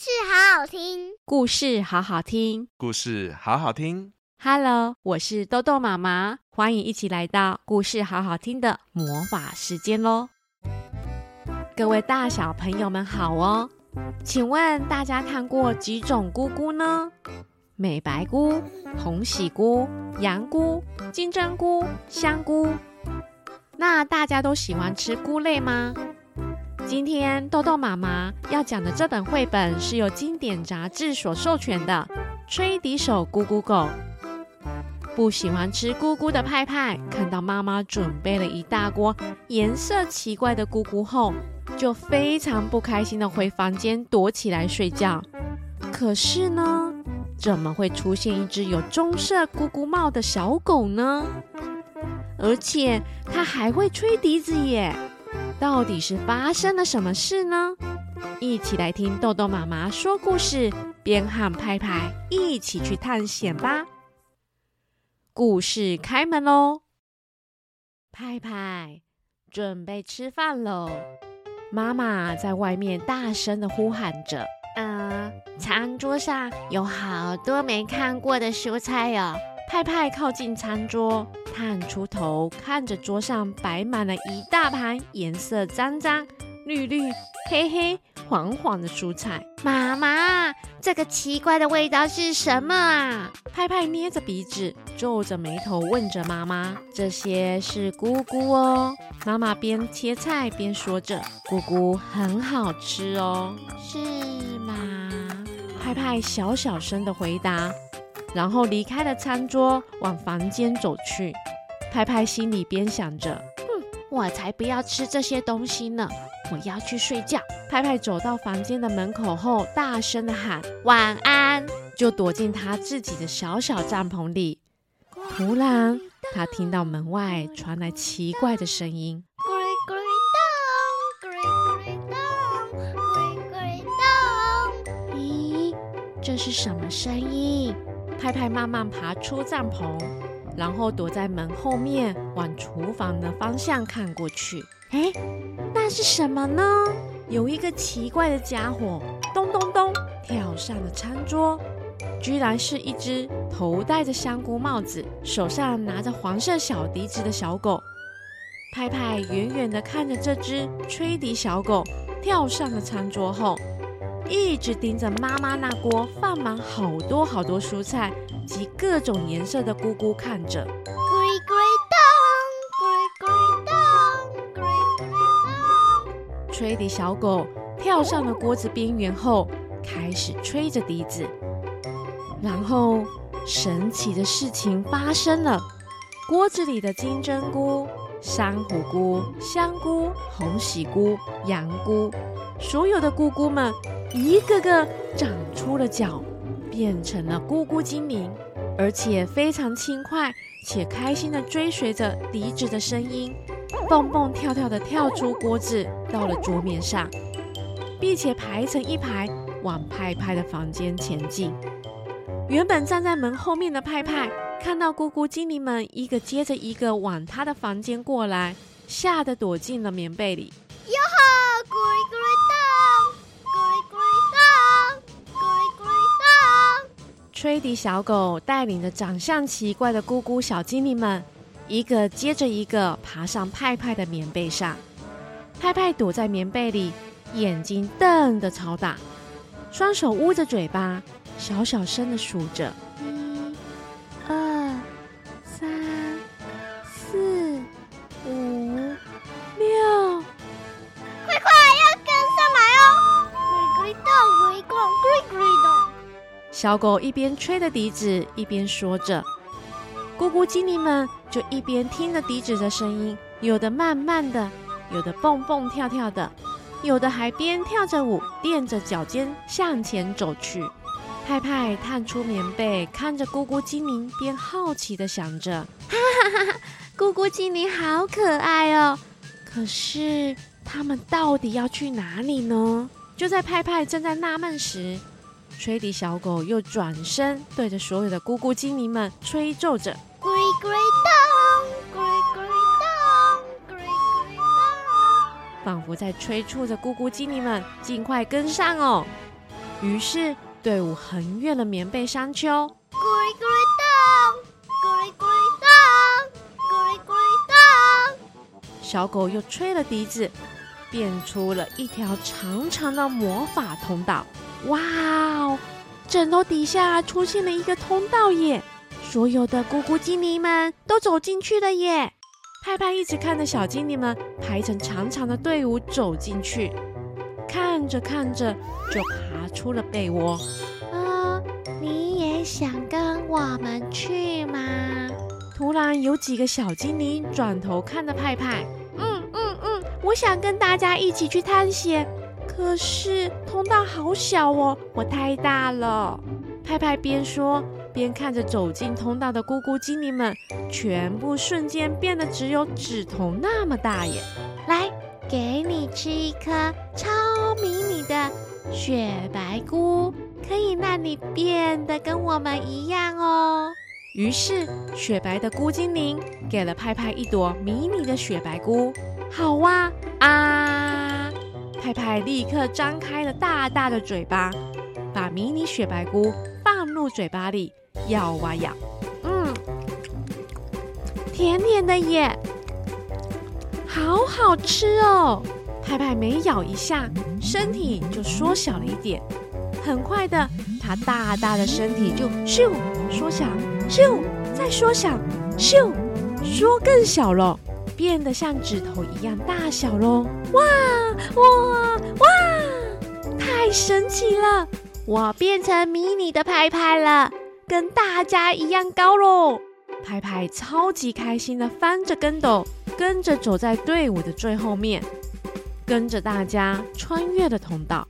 事好好听，故事好好听，故事好好听。Hello，我是豆豆妈妈，欢迎一起来到故事好好听的魔法时间喽！各位大小朋友们好哦，请问大家看过几种菇菇呢？美白菇、红喜菇、羊菇、金针菇、香菇。那大家都喜欢吃菇类吗？今天豆豆妈妈要讲的这本绘本是由经典杂志所授权的《吹笛手咕咕狗》。不喜欢吃菇菇的派派，看到妈妈准备了一大锅颜色奇怪的菇菇后，就非常不开心地回房间躲起来睡觉。可是呢，怎么会出现一只有棕色菇菇帽的小狗呢？而且它还会吹笛子耶！到底是发生了什么事呢？一起来听豆豆妈妈说故事，边和派派一起去探险吧。故事开门喽！派派，准备吃饭喽！妈妈在外面大声的呼喊着。呃，餐桌上有好多没看过的蔬菜哦。派派靠近餐桌，探出头看着桌上摆满了一大盘颜色脏脏、绿绿、黑黑、黄黄的蔬菜。妈妈，这个奇怪的味道是什么啊？派派捏着鼻子，皱着眉头问着妈妈：“这些是菇菇哦。”妈妈边切菜边说着：“菇菇很好吃哦。”是吗？派派小小声的回答。然后离开了餐桌，往房间走去。拍拍心里边想着：“哼，我才不要吃这些东西呢！我要去睡觉。”拍拍走到房间的门口后，大声的喊：“晚安！”就躲进他自己的小小帐篷里。突然，他听到门外传来奇怪的声音：“咕噜咕噜咚，咕噜咕噜咚，咕噜咕噜咚。”咦，这是什么声音？派派慢慢爬出帐篷，然后躲在门后面，往厨房的方向看过去。哎，那是什么呢？有一个奇怪的家伙，咚咚咚跳上了餐桌，居然是一只头戴着香菇帽子、手上拿着黄色小笛子的小狗。派派远远地看着这只吹笛小狗跳上了餐桌后。一直盯着妈妈那锅放满好多好多蔬菜及各种颜色的菇菇看着。咕噜咕噜咚，咕噜咕噜咚，咕噜咕噜咚。吹笛小狗跳上了锅子边缘后，开始吹着笛子。然后神奇的事情发生了，锅子里的金针菇、珊瑚菇、香菇、红喜菇、洋菇，所有的菇菇们。一个个长出了脚，变成了咕咕精灵，而且非常轻快且开心地追随着笛子的声音，蹦蹦跳跳地跳出锅子，到了桌面上，并且排成一排往派派的房间前进。原本站在门后面的派派，看到咕咕精灵们一个接着一个往他的房间过来，吓得躲进了棉被里。吹笛小狗带领着长相奇怪的姑姑小精灵们，一个接着一个爬上派派的棉被上。派派躲在棉被里，眼睛瞪得超大，双手捂着嘴巴，小小声的数着：小狗一边吹着笛子，一边说着：“咕咕精灵们就一边听着笛子的声音，有的慢慢的，有的蹦蹦跳跳的，有的还边跳着舞，垫着脚尖向前走去。”派派探出棉被，看着咕咕精灵，边好奇的想着：“哈哈哈哈，咕咕精灵好可爱哦！可是他们到底要去哪里呢？”就在派派正在纳闷时，吹笛小狗又转身对着所有的咕咕精灵们吹奏着：“咕噜咕噜咚，咕噜咕噜咚，咕噜咕噜咚。”仿佛在催促着咕咕精灵们尽快跟上哦。于是队伍横越了棉被山丘，咕哩咕哩咚，咕哩咕哩咚，咕哩咕哩咚。小狗又吹了笛子，变出了一条长长的魔法通道。哇哦！枕头底下出现了一个通道耶，所有的咕咕精灵们都走进去了耶。派派一直看着小精灵们排成长长的队伍走进去，看着看着就爬出了被窝。啊、呃，你也想跟我们去吗？突然有几个小精灵转头看着派派，嗯嗯嗯，我想跟大家一起去探险。可是通道好小哦，我太大了。派派边说边看着走进通道的咕咕精灵们，全部瞬间变得只有指头那么大耶！来，给你吃一颗超迷你的雪白菇，可以让你变得跟我们一样哦。于是，雪白的菇精灵给了派派一朵迷你的雪白菇。好哇啊！派派立刻张开了大大的嘴巴，把迷你雪白菇放入嘴巴里咬啊咬，嗯，甜甜的耶，好好吃哦！派派每咬一下，身体就缩小了一点。很快的，它大大的身体就咻缩小，咻再缩小，咻缩更小了。变得像指头一样大小喽！哇哇哇！太神奇了！我变成迷你的派派了，跟大家一样高喽！派派超级开心的翻着跟斗，跟着走在队伍的最后面，跟着大家穿越的通道。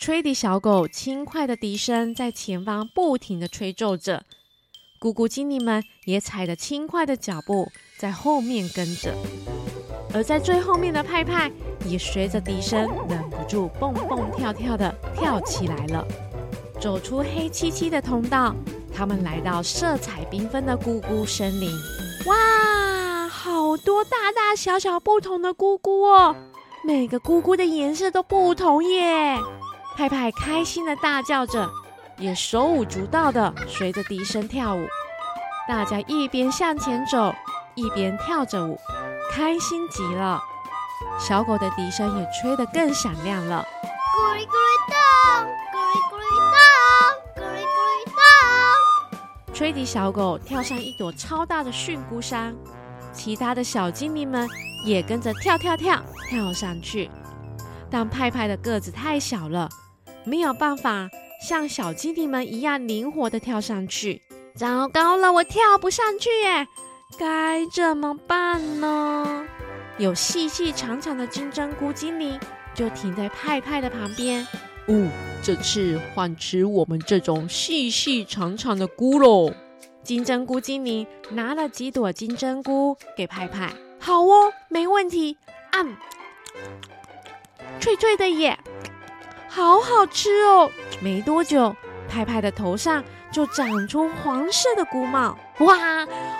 吹笛小狗轻快的笛声在前方不停地吹奏着，咕咕精灵们也踩着轻快的脚步在后面跟着，而在最后面的派派也随着笛声忍不住蹦蹦跳跳地跳起来了。走出黑漆漆的通道，他们来到色彩缤纷的咕咕森林。哇，好多大大小小不同的咕咕哦，每个咕咕的颜色都不同耶。派派开心的大叫着，也手舞足蹈的随着笛声跳舞。大家一边向前走，一边跳着舞，开心极了。小狗的笛声也吹得更响亮了。咕哩咕哩咚，咕哩咕哩咚，咕哩咕哩咚。吹笛小狗跳上一朵超大的蕈菇山，其他的小精灵们也跟着跳跳跳跳上去。但派派的个子太小了，没有办法像小精灵们一样灵活地跳上去。糟糕了，我跳不上去耶，该怎么办呢？有细细长长的金针菇精灵就停在派派的旁边。哦，这次换吃我们这种细细长长的菇喽。金针菇精灵拿了几朵金针菇给派派。好哦，没问题。按、嗯。脆脆的耶，好好吃哦！没多久，派派的头上就长出黄色的菇帽。哇，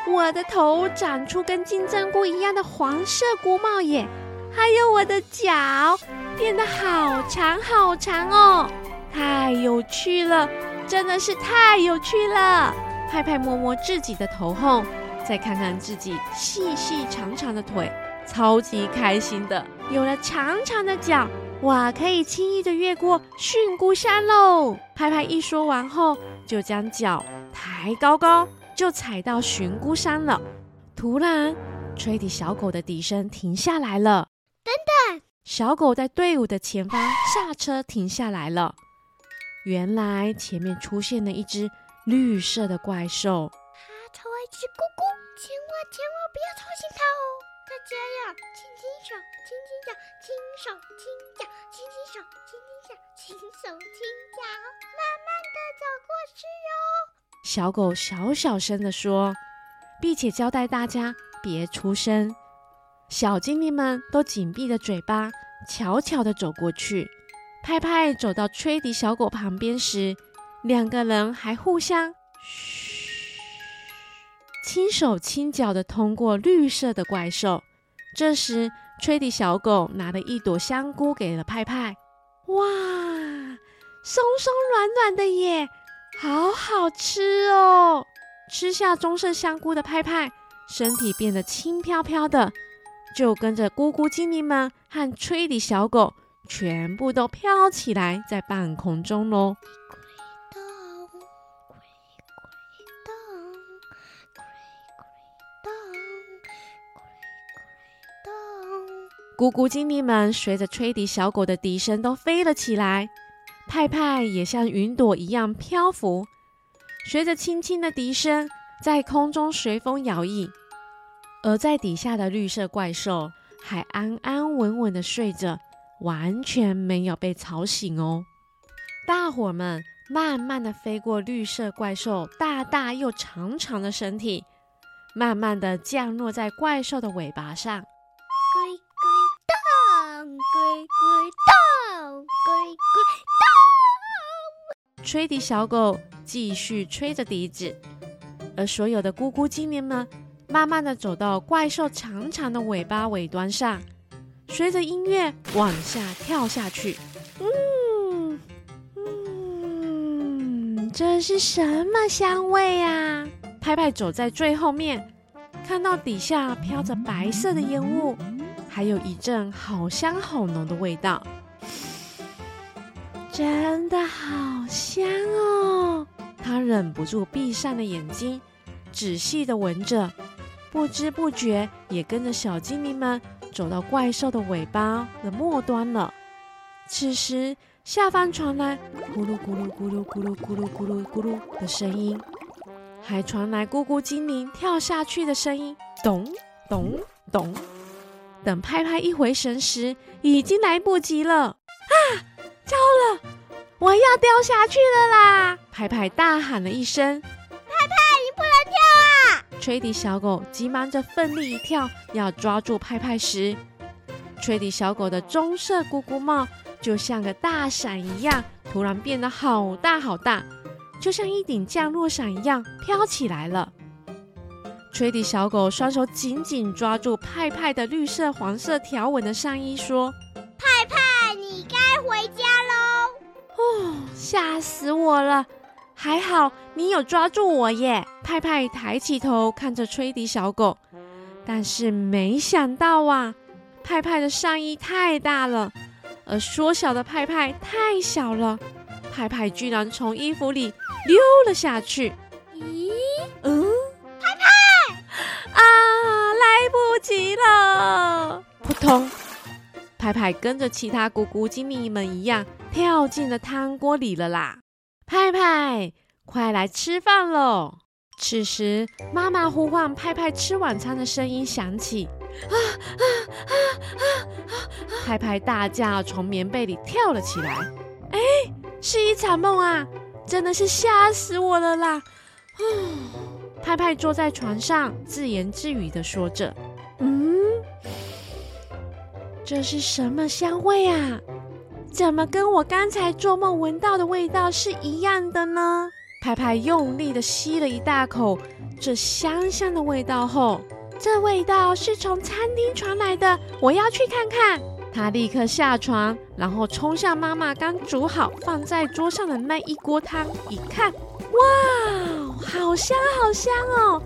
我的头长出跟金针菇一样的黄色菇帽耶！还有我的脚变得好长好长哦，太有趣了，真的是太有趣了！派派摸摸自己的头后，再看看自己细细长长的腿。超级开心的，有了长长的脚，哇可以轻易的越过蕈菇山喽！拍拍一说完后，就将脚抬高高，就踩到蕈菇山了。突然，吹笛小狗的笛声停下来了。等等，小狗在队伍的前方下车停下来了。原来前面出现了一只绿色的怪兽。它超爱吃咕咕，千万千万不要吵醒它哦！这样，轻轻手，轻轻脚，轻手轻脚，轻轻手，轻轻脚，轻手轻脚，慢慢的走过去哟。小狗小小声的说，并且交代大家别出声。小精灵们都紧闭着嘴巴，悄悄的走过去。派派走到吹笛小狗旁边时，两个人还互相嘘。轻手轻脚地通过绿色的怪兽，这时吹笛小狗拿了一朵香菇给了派派。哇，松松软软的耶，好好吃哦！吃下棕色香菇的派派，身体变得轻飘飘的，就跟着咕咕精灵们和吹笛小狗，全部都飘起来在半空中喽。咕咕精灵们随着吹笛小狗的笛声都飞了起来，派派也像云朵一样漂浮，随着轻轻的笛声在空中随风摇曳。而在底下的绿色怪兽还安安稳稳的睡着，完全没有被吵醒哦。大伙们慢慢的飞过绿色怪兽大大又长长的身体，慢慢的降落在怪兽的尾巴上。吹笛小狗继续吹着笛子，而所有的咕咕精灵们慢慢的走到怪兽长长的尾巴尾端上，随着音乐往下跳下去。嗯嗯，这是什么香味呀？派派走在最后面，看到底下飘着白色的烟雾，还有一阵好香好浓的味道。真的好香哦！他忍不住闭上了眼睛，仔细的闻着，不知不觉也跟着小精灵们走到怪兽的尾巴的末端了。此时，下方传来咕噜咕噜咕噜咕噜咕噜咕噜咕噜的声音，还传来咕咕精灵跳下去的声音，咚咚咚。等派派一回神时，已经来不及了啊！糟了，我要掉下去了啦！派派大喊了一声：“派派，你不能跳啊！”吹笛小狗急忙着奋力一跳，要抓住派派时，吹笛小狗的棕色咕咕帽就像个大伞一样，突然变得好大好大，就像一顶降落伞一样飘起来了。吹笛小狗双手紧紧抓住派派的绿色黄色条纹的上衣，说：“派派，你该回家喽。”哦，吓死我了！还好你有抓住我耶。派派抬起头看着吹笛小狗，但是没想到啊，派派的上衣太大了，而缩小的派派太小了，派派居然从衣服里溜了下去。咦？嗯？啊，来不及了！扑通！派派跟着其他咕咕精灵们一样。跳进了汤锅里了啦！派派，快来吃饭喽！此时，妈妈呼唤派派吃晚餐的声音响起。啊啊啊啊啊！派派大叫，从棉被里跳了起来。哎，是一场梦啊！真的是吓死我了啦！派派坐在床上，自言自语的说着：“嗯，这是什么香味啊？”怎么跟我刚才做梦闻到的味道是一样的呢？派派用力的吸了一大口这香香的味道后，这味道是从餐厅传来的，我要去看看。他立刻下床，然后冲向妈妈刚煮好放在桌上的那一锅汤，一看，哇，好香好香哦，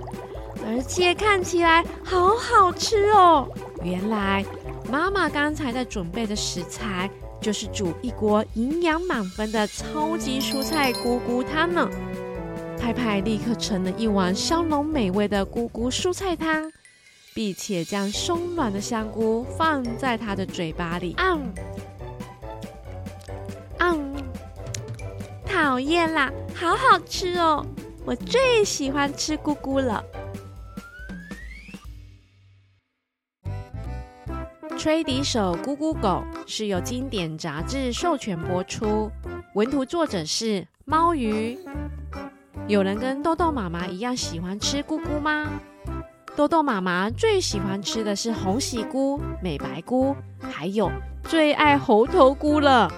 而且看起来好好吃哦。原来妈妈刚才在准备的食材。就是煮一锅营养满分的超级蔬菜菇菇汤呢。派派立刻盛了一碗香浓美味的菇菇蔬菜汤，并且将松软的香菇放在他的嘴巴里。嗯，嗯，讨厌啦，好好吃哦，我最喜欢吃菇菇了。吹笛手咕咕狗是由经典杂志授权播出，文图作者是猫鱼。有人跟豆豆妈妈一样喜欢吃菇菇吗？豆豆妈妈最喜欢吃的是红喜菇、美白菇，还有最爱猴头菇了。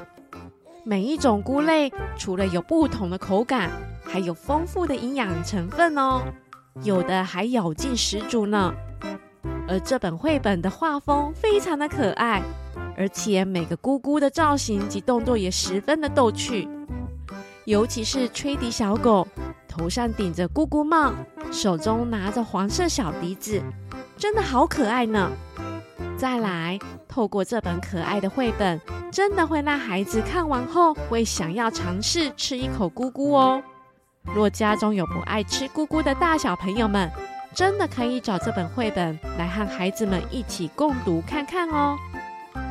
每一种菇类除了有不同的口感，还有丰富的营养成分哦，有的还咬劲十足呢。而这本绘本的画风非常的可爱，而且每个咕咕的造型及动作也十分的逗趣，尤其是吹笛小狗，头上顶着咕咕帽，手中拿着黄色小笛子，真的好可爱呢。再来，透过这本可爱的绘本，真的会让孩子看完后会想要尝试吃一口咕咕哦。若家中有不爱吃咕咕的大小朋友们，真的可以找这本绘本来和孩子们一起共读看看哦。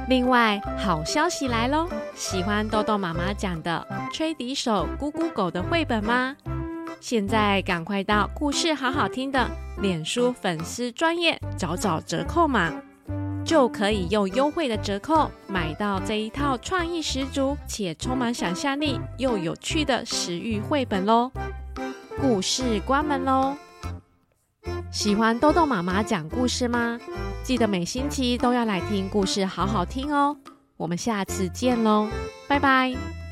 另外，好消息来喽！喜欢豆豆妈妈讲的《吹笛手咕咕狗》的绘本吗？现在赶快到故事好好听的脸书粉丝专页找找折扣码，就可以用优惠的折扣买到这一套创意十足且充满想象力又有趣的食欲绘本喽！故事关门喽！喜欢豆豆妈妈讲故事吗？记得每星期都要来听故事好好听哦！我们下次见喽，拜拜。